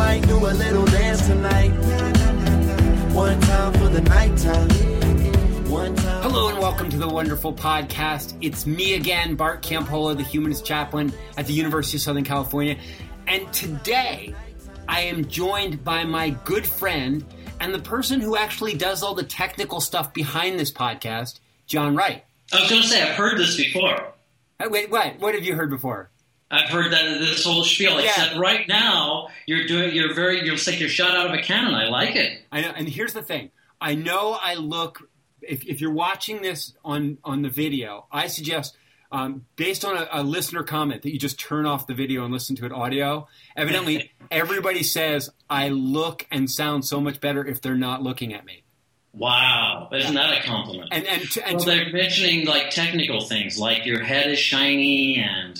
might do a little dance tonight. One time for the nighttime. Hello and welcome to the wonderful podcast. It's me again, Bart Campolo, the humanist chaplain at the University of Southern California. And today I am joined by my good friend and the person who actually does all the technical stuff behind this podcast, John Wright. I was going to say, I've heard this before. Uh, Wait, what? What have you heard before? I've heard that this whole spiel. Yeah. Except right now, you're doing. You're very. You're like you're shot out of a cannon. I like it. I know, and here's the thing. I know I look. If, if you're watching this on on the video, I suggest, um, based on a, a listener comment, that you just turn off the video and listen to it audio. Evidently, everybody says I look and sound so much better if they're not looking at me. Wow, isn't that a compliment? And and, to, and well, to- they're mentioning like technical things, like your head is shiny and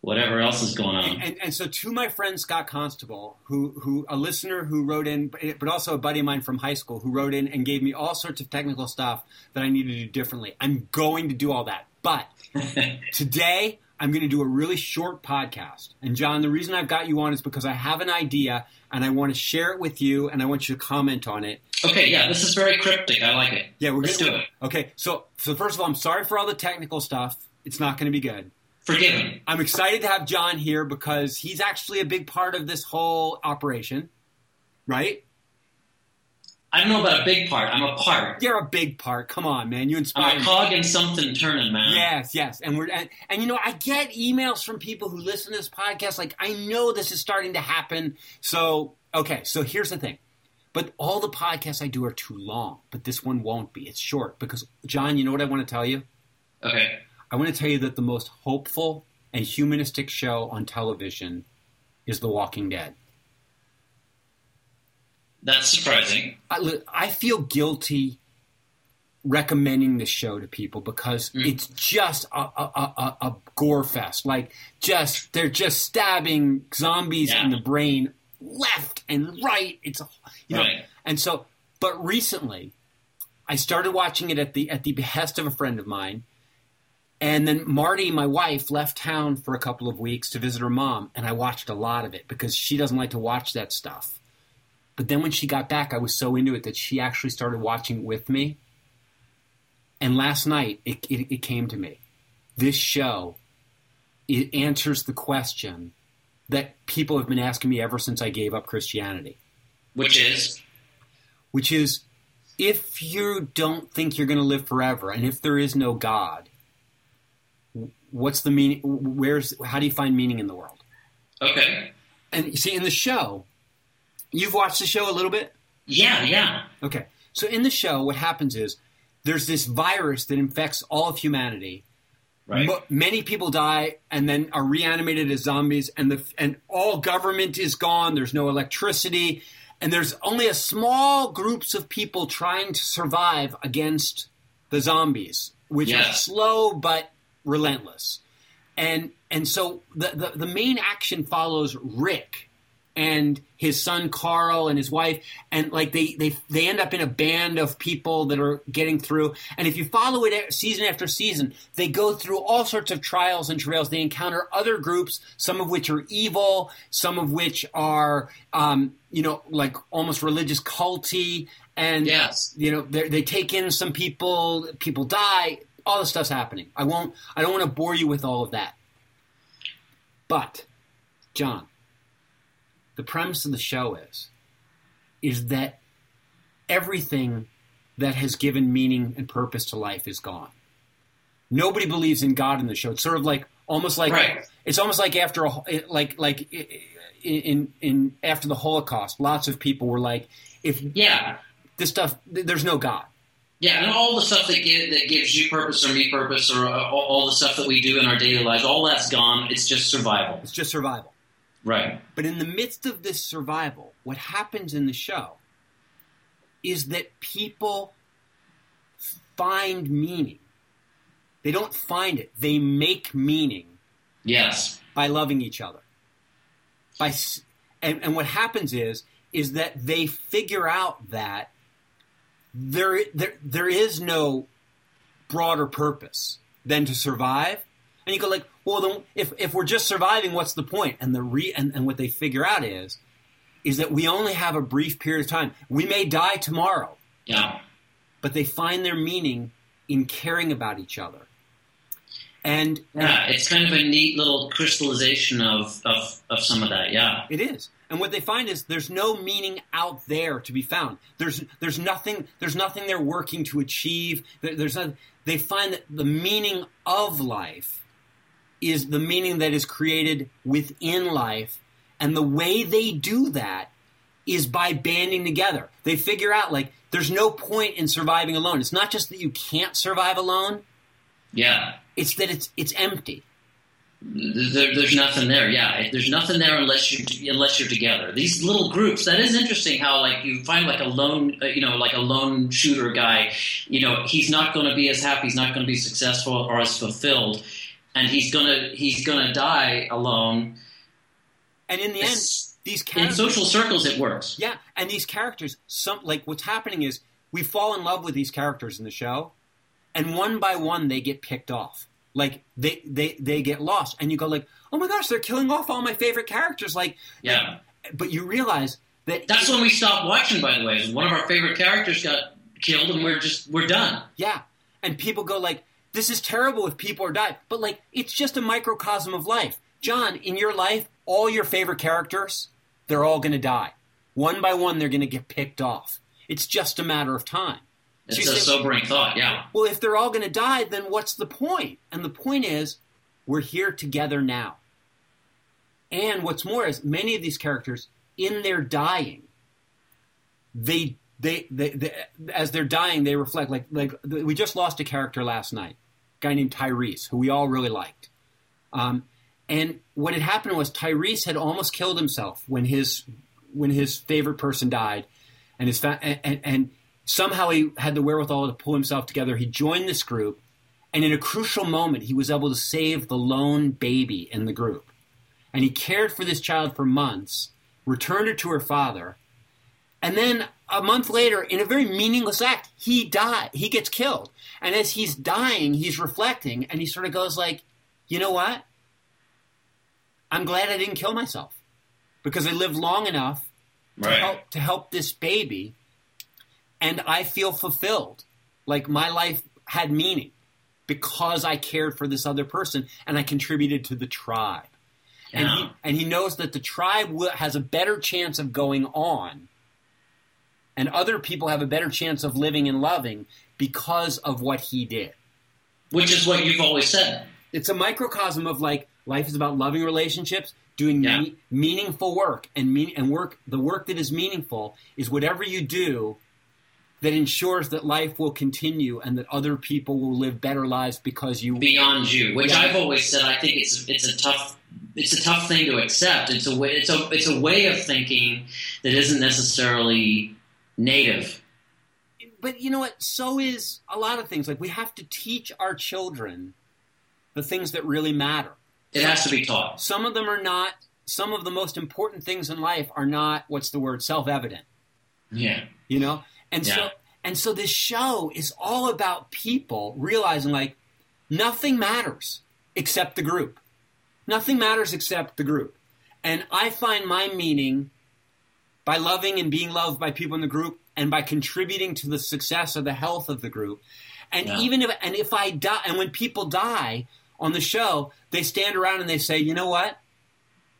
whatever else is going on. and, and so to my friend Scott Constable, who who a listener who wrote in, but also a buddy of mine from high school who wrote in and gave me all sorts of technical stuff that I need to do differently. I'm going to do all that, but today I'm going to do a really short podcast. And John, the reason I've got you on is because I have an idea and I want to share it with you and I want you to comment on it. okay, yeah, this is very cryptic. I like it. Yeah, we're Let's gonna, do it. Okay, so so first of all, I'm sorry for all the technical stuff. It's not going to be good. Forgiven. I'm excited to have John here because he's actually a big part of this whole operation, right? I don't know about a big part. I'm a part. You're a big part. Come on, man. You inspire I'm a me. cog in something turning, man. Yes, yes, and we're and, and you know I get emails from people who listen to this podcast. Like I know this is starting to happen. So okay, so here's the thing. But all the podcasts I do are too long. But this one won't be. It's short because John. You know what I want to tell you? Okay. I want to tell you that the most hopeful and humanistic show on television is The Walking Dead. That's surprising. I, I feel guilty recommending this show to people because Mm. it's just a, a, a, a- gore fest. Like, just they're just stabbing zombies Yeah. in the brain left and right. It's you know, Right. and so. But recently, I started watching it at the at the behest of a friend of mine. And then Marty, my wife, left town for a couple of weeks to visit her mom, and I watched a lot of it because she doesn't like to watch that stuff. But then when she got back, I was so into it that she actually started watching it with me. And last night, it, it, it came to me. This show, it answers the question that people have been asking me ever since I gave up Christianity, Which is which is if you don't think you're going to live forever, and if there is no God, what's the meaning? Where's how do you find meaning in the world? okay. And you see, in the show, you've watched the show a little bit. Yeah, yeah. Okay. So in the show, what happens is there's this virus that infects all of humanity. Right. Mo- many people die and then are reanimated as zombies, and the and all government is gone. There's no electricity, and there's only a small groups of people trying to survive against the zombies, which are slow but relentless. And and so the, the the main action follows Rick and his son Carl and his wife, and like they they they end up in a band of people that are getting through. And if you follow it season after season, they go through all sorts of trials and travails. They encounter other groups, some of which are evil, some of which are um, you know like almost religious culty, and Yes. you know they they take in some people, people die. All the stuff's happening. I won't. I don't want to bore you with all of that. But, John, the premise of the show is is that everything that has given meaning and purpose to life is gone. Nobody believes in God in the show. It's sort of like almost like Right. it's almost like after a like like in in after the Holocaust, lots of people were like, if Yeah. this stuff, there's no God. Yeah, and all the stuff that, give, that gives you purpose or me purpose or uh, all, all the stuff that we do in our daily lives, all that's gone. It's just survival. It's just survival. Right. But in the midst of this survival, what happens in the show is that people find meaning. They don't find it, they make meaning Yes. by loving each other. By and, and what happens is is that they figure out that there, there there is no broader purpose than to survive. And you go like, well, then if if we're just surviving, what's the point? And the re and, and what they figure out is is that we only have a brief period of time. We may die tomorrow, Yeah. but they find their meaning in caring about each other. And Yeah, it's kind of a neat little crystallization of, of, of some of that, yeah. It is. And what they find is there's no meaning out there to be found. There's there's nothing there's nothing they're working to achieve. There- There's not, they find that the meaning of life is the meaning that is created within life, and the way they do that is by banding together. They figure out like there's no point in surviving alone. It's not just that you can't survive alone; Yeah. it's that it's it's empty. There, there's nothing there. Yeah, there's nothing there unless you unless you're together. These little groups. That is interesting. How like you find like a lone, uh, you know, like a lone shooter guy. You know, he's not going to be as happy. He's not going to be successful or as fulfilled, and he's gonna he's gonna die alone. And in the It's- end, these characters, In social circles, it works. Yeah, and these characters, some like what's happening is we fall in love with these characters in the show, and one by one they get picked off. Like they they they get lost, and you go like, oh my gosh, they're killing off all my favorite characters. Like, Yeah, but you realize that that's when we stopped watching. By the way, one of our favorite characters got killed, and we're just we're done. yeah, and people go like, this is terrible if people are dying, but like it's just a microcosm of life. John, in your life, all your favorite characters, they're all going to die. One by one, they're going to get picked off. It's just a matter of time. So It's you a sobering thought. Yeah, Well, if they're all going to die, then what's the point? And the point is, we're here together now. And what's more is, many of these characters, in their dying, they, they, they, they as they're dying, they reflect. Like, like we just lost a character last night, a guy named Tyrese, who we all really liked. Um, and what had happened was Tyrese had almost killed himself when his when his favorite person died, and his fa- and, and, and somehow he had the wherewithal to pull himself together. He joined this group, and in a crucial moment, he was able to save the lone baby in the group. And he cared for this child for months, returned her to her father, and then a month later, in a very meaningless act, he died. He gets killed. And as he's dying, he's reflecting, and he sort of goes like, "You know what? I'm glad I didn't kill myself because I lived long enough to help to help this baby and I feel fulfilled. Like my life had meaning because I cared for this other person and I contributed to the tribe. And he and he knows that the tribe will, has a better chance of going on and other people have a better chance of living and loving because of what he did. Which is what you've always said. It's a microcosm of like life is about loving relationships, doing Yeah. me- meaningful work, and mean and work. The work that is meaningful is whatever you do that ensures that life will continue and that other people will live better lives because you. beyond you, which Yeah. I've always said. I think it's it's a tough it's a tough thing to accept. It's a way it's a it's a way of thinking that isn't necessarily native. But you know what? So is a lot of things. Like we have to teach our children the things that really matter. It has to be taught. Some of them are not. Some of the most important things in life are not. What's the word? Self-evident. Yeah, you know and so and so this show is all about people realizing like nothing matters except the group. Nothing matters except the group. And i find my meaning by loving and being loved by people in the group and by contributing to the success or the health of the group. And Yeah. even if and if i die and when people die on the show they stand around and they say you know what?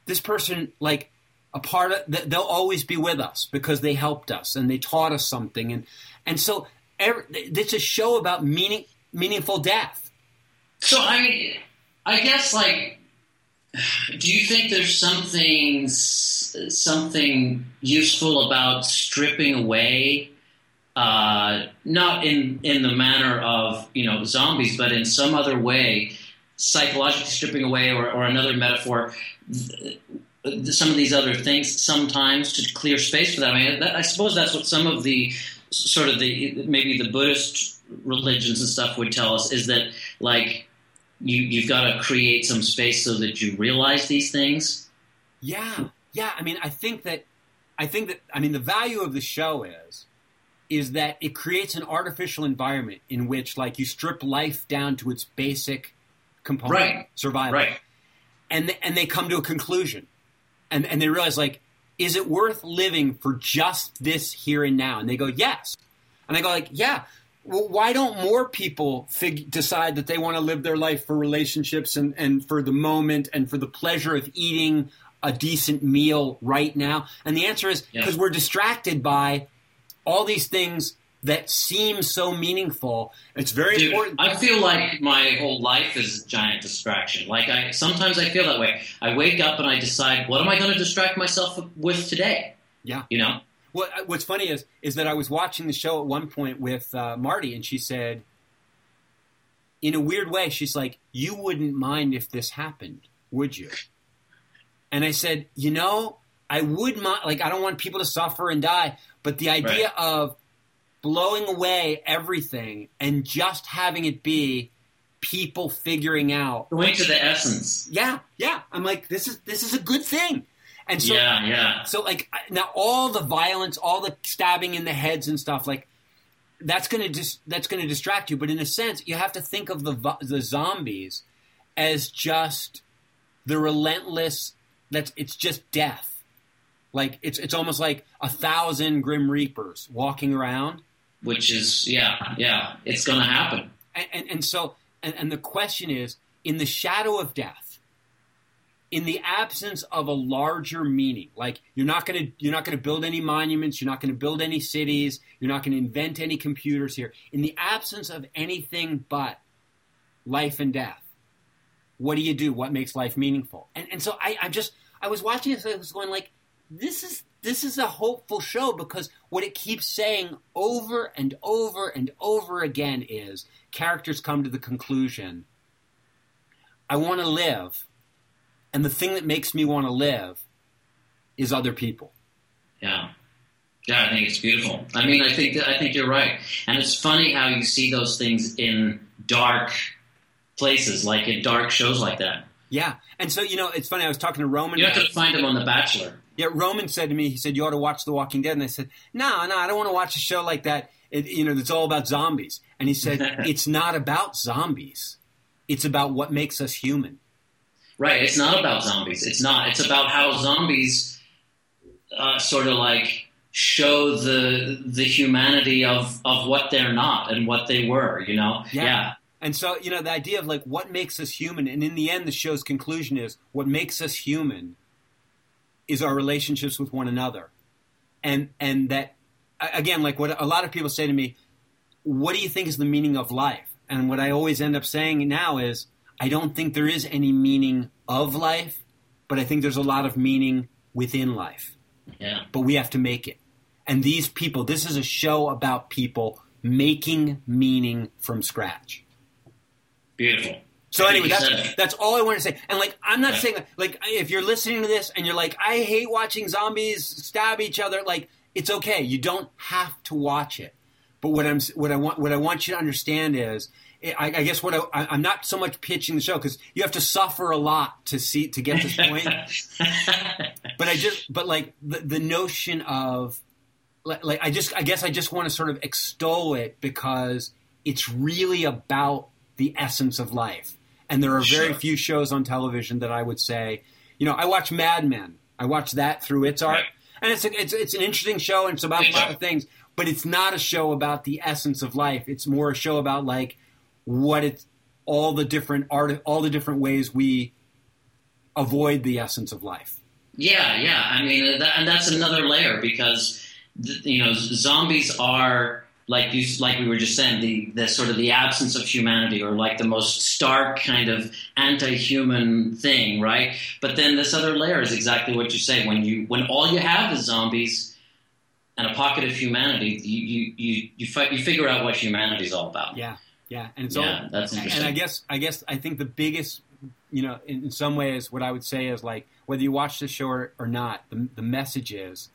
This person like a part of th- they'll always be with us because they helped us and they taught us something and and so every, it's a show about meaning meaningful death So I, I guess like, do you think there's something something useful about stripping away, uh, not in in the manner of you know zombies, but in some other way, psychologically stripping away, or, or another metaphor. th- Some of these other things sometimes to clear space for that. I mean, that, I suppose that's what some of the sort of the maybe the Buddhist religions and stuff would tell us is that like you you've got to create some space so that you realize these things. yeah yeah i mean i think that i think that i mean the value of the show is is that it creates an artificial environment in which like you strip life down to its basic component Right. survival Right. and and they come to a conclusion, and and they realize like is it worth living for just this here and now? And they go, yes. And I go like, yeah. Well, why don't more people fig- decide that they want to live their life for relationships and, and for the moment and for the pleasure of eating a decent meal right now? And the answer is Yeah. because we're distracted by all these things that seem so meaningful. It's very Dude, important. I feel like my whole life is a giant distraction. Like I sometimes I feel that way. I wake up and I decide, what am I going to distract myself with today? Yeah. You know? What, what's funny is is that I was watching the show at one point with uh, Marty, and she said, in a weird way, she's like, "You wouldn't mind if this happened, would you?" And I said, "You know, I would mind. Like, I don't want people to suffer and die, but the idea of blowing away everything and just having it be people figuring out, Going to the essence. yeah, yeah. I'm like, this is this is a good thing." And so, yeah, yeah. so like now, all the violence, all the stabbing in the heads and stuff, like that's gonna dis- that's gonna distract you. But in a sense, you have to think of the the zombies as just the relentless. That's it's just death. Like it's it's almost like a thousand grim reapers walking around, Which is, yeah, yeah. It's going to happen. and and, and so and, and the question is, in the shadow of death. In the absence of a larger meaning, like you're not going to you're not going to build any monuments, you're not going to build any cities, you're not going to invent any computers here. In the absence of anything but life and death, what do you do? What makes life meaningful? And and so I, I just I was watching this, I was going like, this is this is a hopeful show because what it keeps saying over and over and over again is characters come to the conclusion I want to live, and the thing that makes me want to live is other people. Yeah. Yeah, I think it's beautiful. I mean, I think I think you're right, and it's funny how you see those things in dark places, like in dark shows like that. Yeah, and so you know, it's funny. I was talking to Roman. Not going to find them on The Bachelor. Yeah, Roman said to me, he said, "You ought to watch The Walking Dead," and I said, "No, no, I don't want to watch a show like that. It, you know, that's all about zombies." And he said, "It's not about zombies. It's about what makes us human." Right. It's not about zombies. It's not. It's about how zombies uh, sort of like show the the humanity of of what they're not and what they were. You know. Yeah. yeah. And so, you know, the idea of like what makes us human, and in the end, the show's conclusion is what makes us human is our relationships with one another, and and that again, like what a lot of people say to me, what do you think is the meaning of life? And what I always end up saying now is, I don't think there is any meaning of life, but I think there's a lot of meaning within life. Yeah. But we have to make it. And these people, this is a show about people making meaning from scratch. Beautiful. So anyway, that's that's all I want to say. And like, I'm not saying like if you're listening to this and you're like, I hate watching zombies stab each other. Like, it's okay. You don't have to watch it. But what I'm what I want what I want you to understand is, I, I guess what I, I'm not so much pitching the show because you have to suffer a lot to see to get this point. but I just but like the the notion of like, like I just I guess I just want to sort of extol it because it's really about the essence of life. And there are very Sure. few shows on television that I would say, you know, I watch Mad Men. I watch that through its art, Right. and it's a, it's it's an interesting show and it's about a lot of things. But it's not a show about the essence of life. It's more a show about like what it's all the different art, all the different ways we avoid the essence of life. Yeah, yeah. I mean, that, and that's another layer because you know zombies are like you like we were just saying the the sort of the absence of humanity or like the most stark kind of anti-human thing, right? But then this other layer is exactly what you say when you when all you have is zombies and a pocket of humanity, you you you you, fi- you figure out what humanity's all about. Yeah, yeah, and it's Yeah, all. that's and. I guess I guess I think the biggest, you know, in, in some ways, what I would say is like whether you watch the show or, or not, the, the message is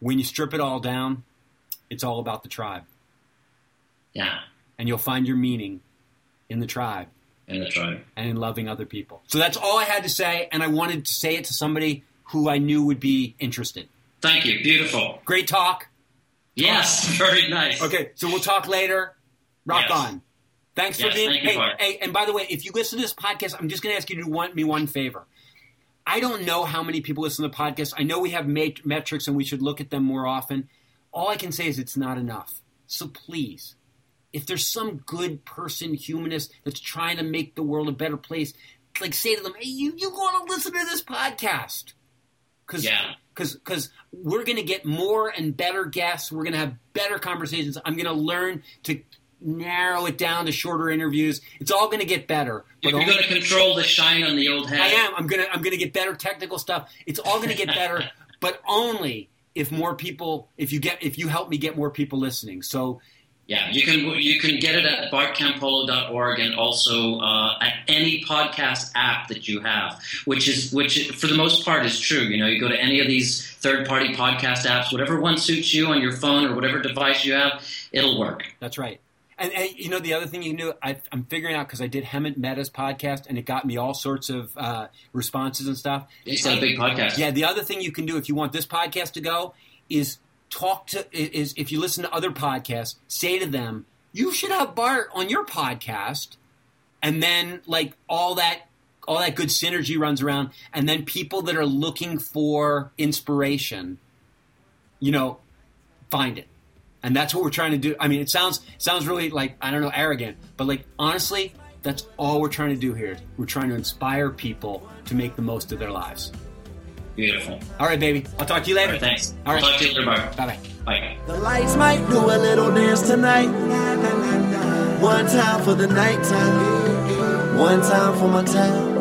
when you strip it all down, it's all about the tribe, Yeah, and you'll find your meaning in the tribe in the tribe. and in loving other people. So that's all I had to say, and I wanted to say it to somebody who I knew would be interested. Thank you. Beautiful. Great talk. Yes, very nice. Okay, so we'll talk later. Rock Yes. on. Thanks for being. thank you, hey, Clark. hey, and by the way, if you listen to this podcast, I'm just going to ask you to do one, me one favor. I don't know how many people listen to the podcast. I know we have mat- metrics and we should look at them more often. All I can say is it's not enough. So please, if there's some good person, humanist that's trying to make the world a better place, like say to them, "Hey, you you want to listen to this podcast?" Because Yeah. because because we're going to get more and better guests. We're going to have better conversations. I'm going to learn to narrow it down to shorter interviews. It's all going to get better. You're only- going to control the shine on the old head. I am. I'm gonna. I'm gonna get better technical stuff. It's all gonna get better, but only if more people. If you get. If you help me get more people listening. So Yeah, you can you can get it at bartcampolo.org and also uh, at any podcast app that you have, which is which for the most part is true. You know, you go to any of these third party podcast apps, whatever one suits you on your phone or whatever device you have, it'll work. that's right. And, and you know the other thing you can do. I, I'm figuring out because I did Hemant Mehta's podcast and it got me all sorts of uh, responses and stuff. It's a big podcast. Yeah, the other thing you can do if you want this podcast to go is talk to is if you listen to other podcasts, say to them, "You should have Bart on your podcast," and then like all that all that good synergy runs around, and then people that are looking for inspiration, you know, find it. And that's what we're trying to do. I mean, it sounds sounds really like I don't know arrogant, but like honestly, that's all we're trying to do here. We're trying to inspire people to make the most of their lives. Beautiful. All right, baby. I'll talk to you later. right, thanks. All right. Talk to you later, Bye bye. Bye. The lights might do a little dance tonight. One time for the nighttime. One time for my town.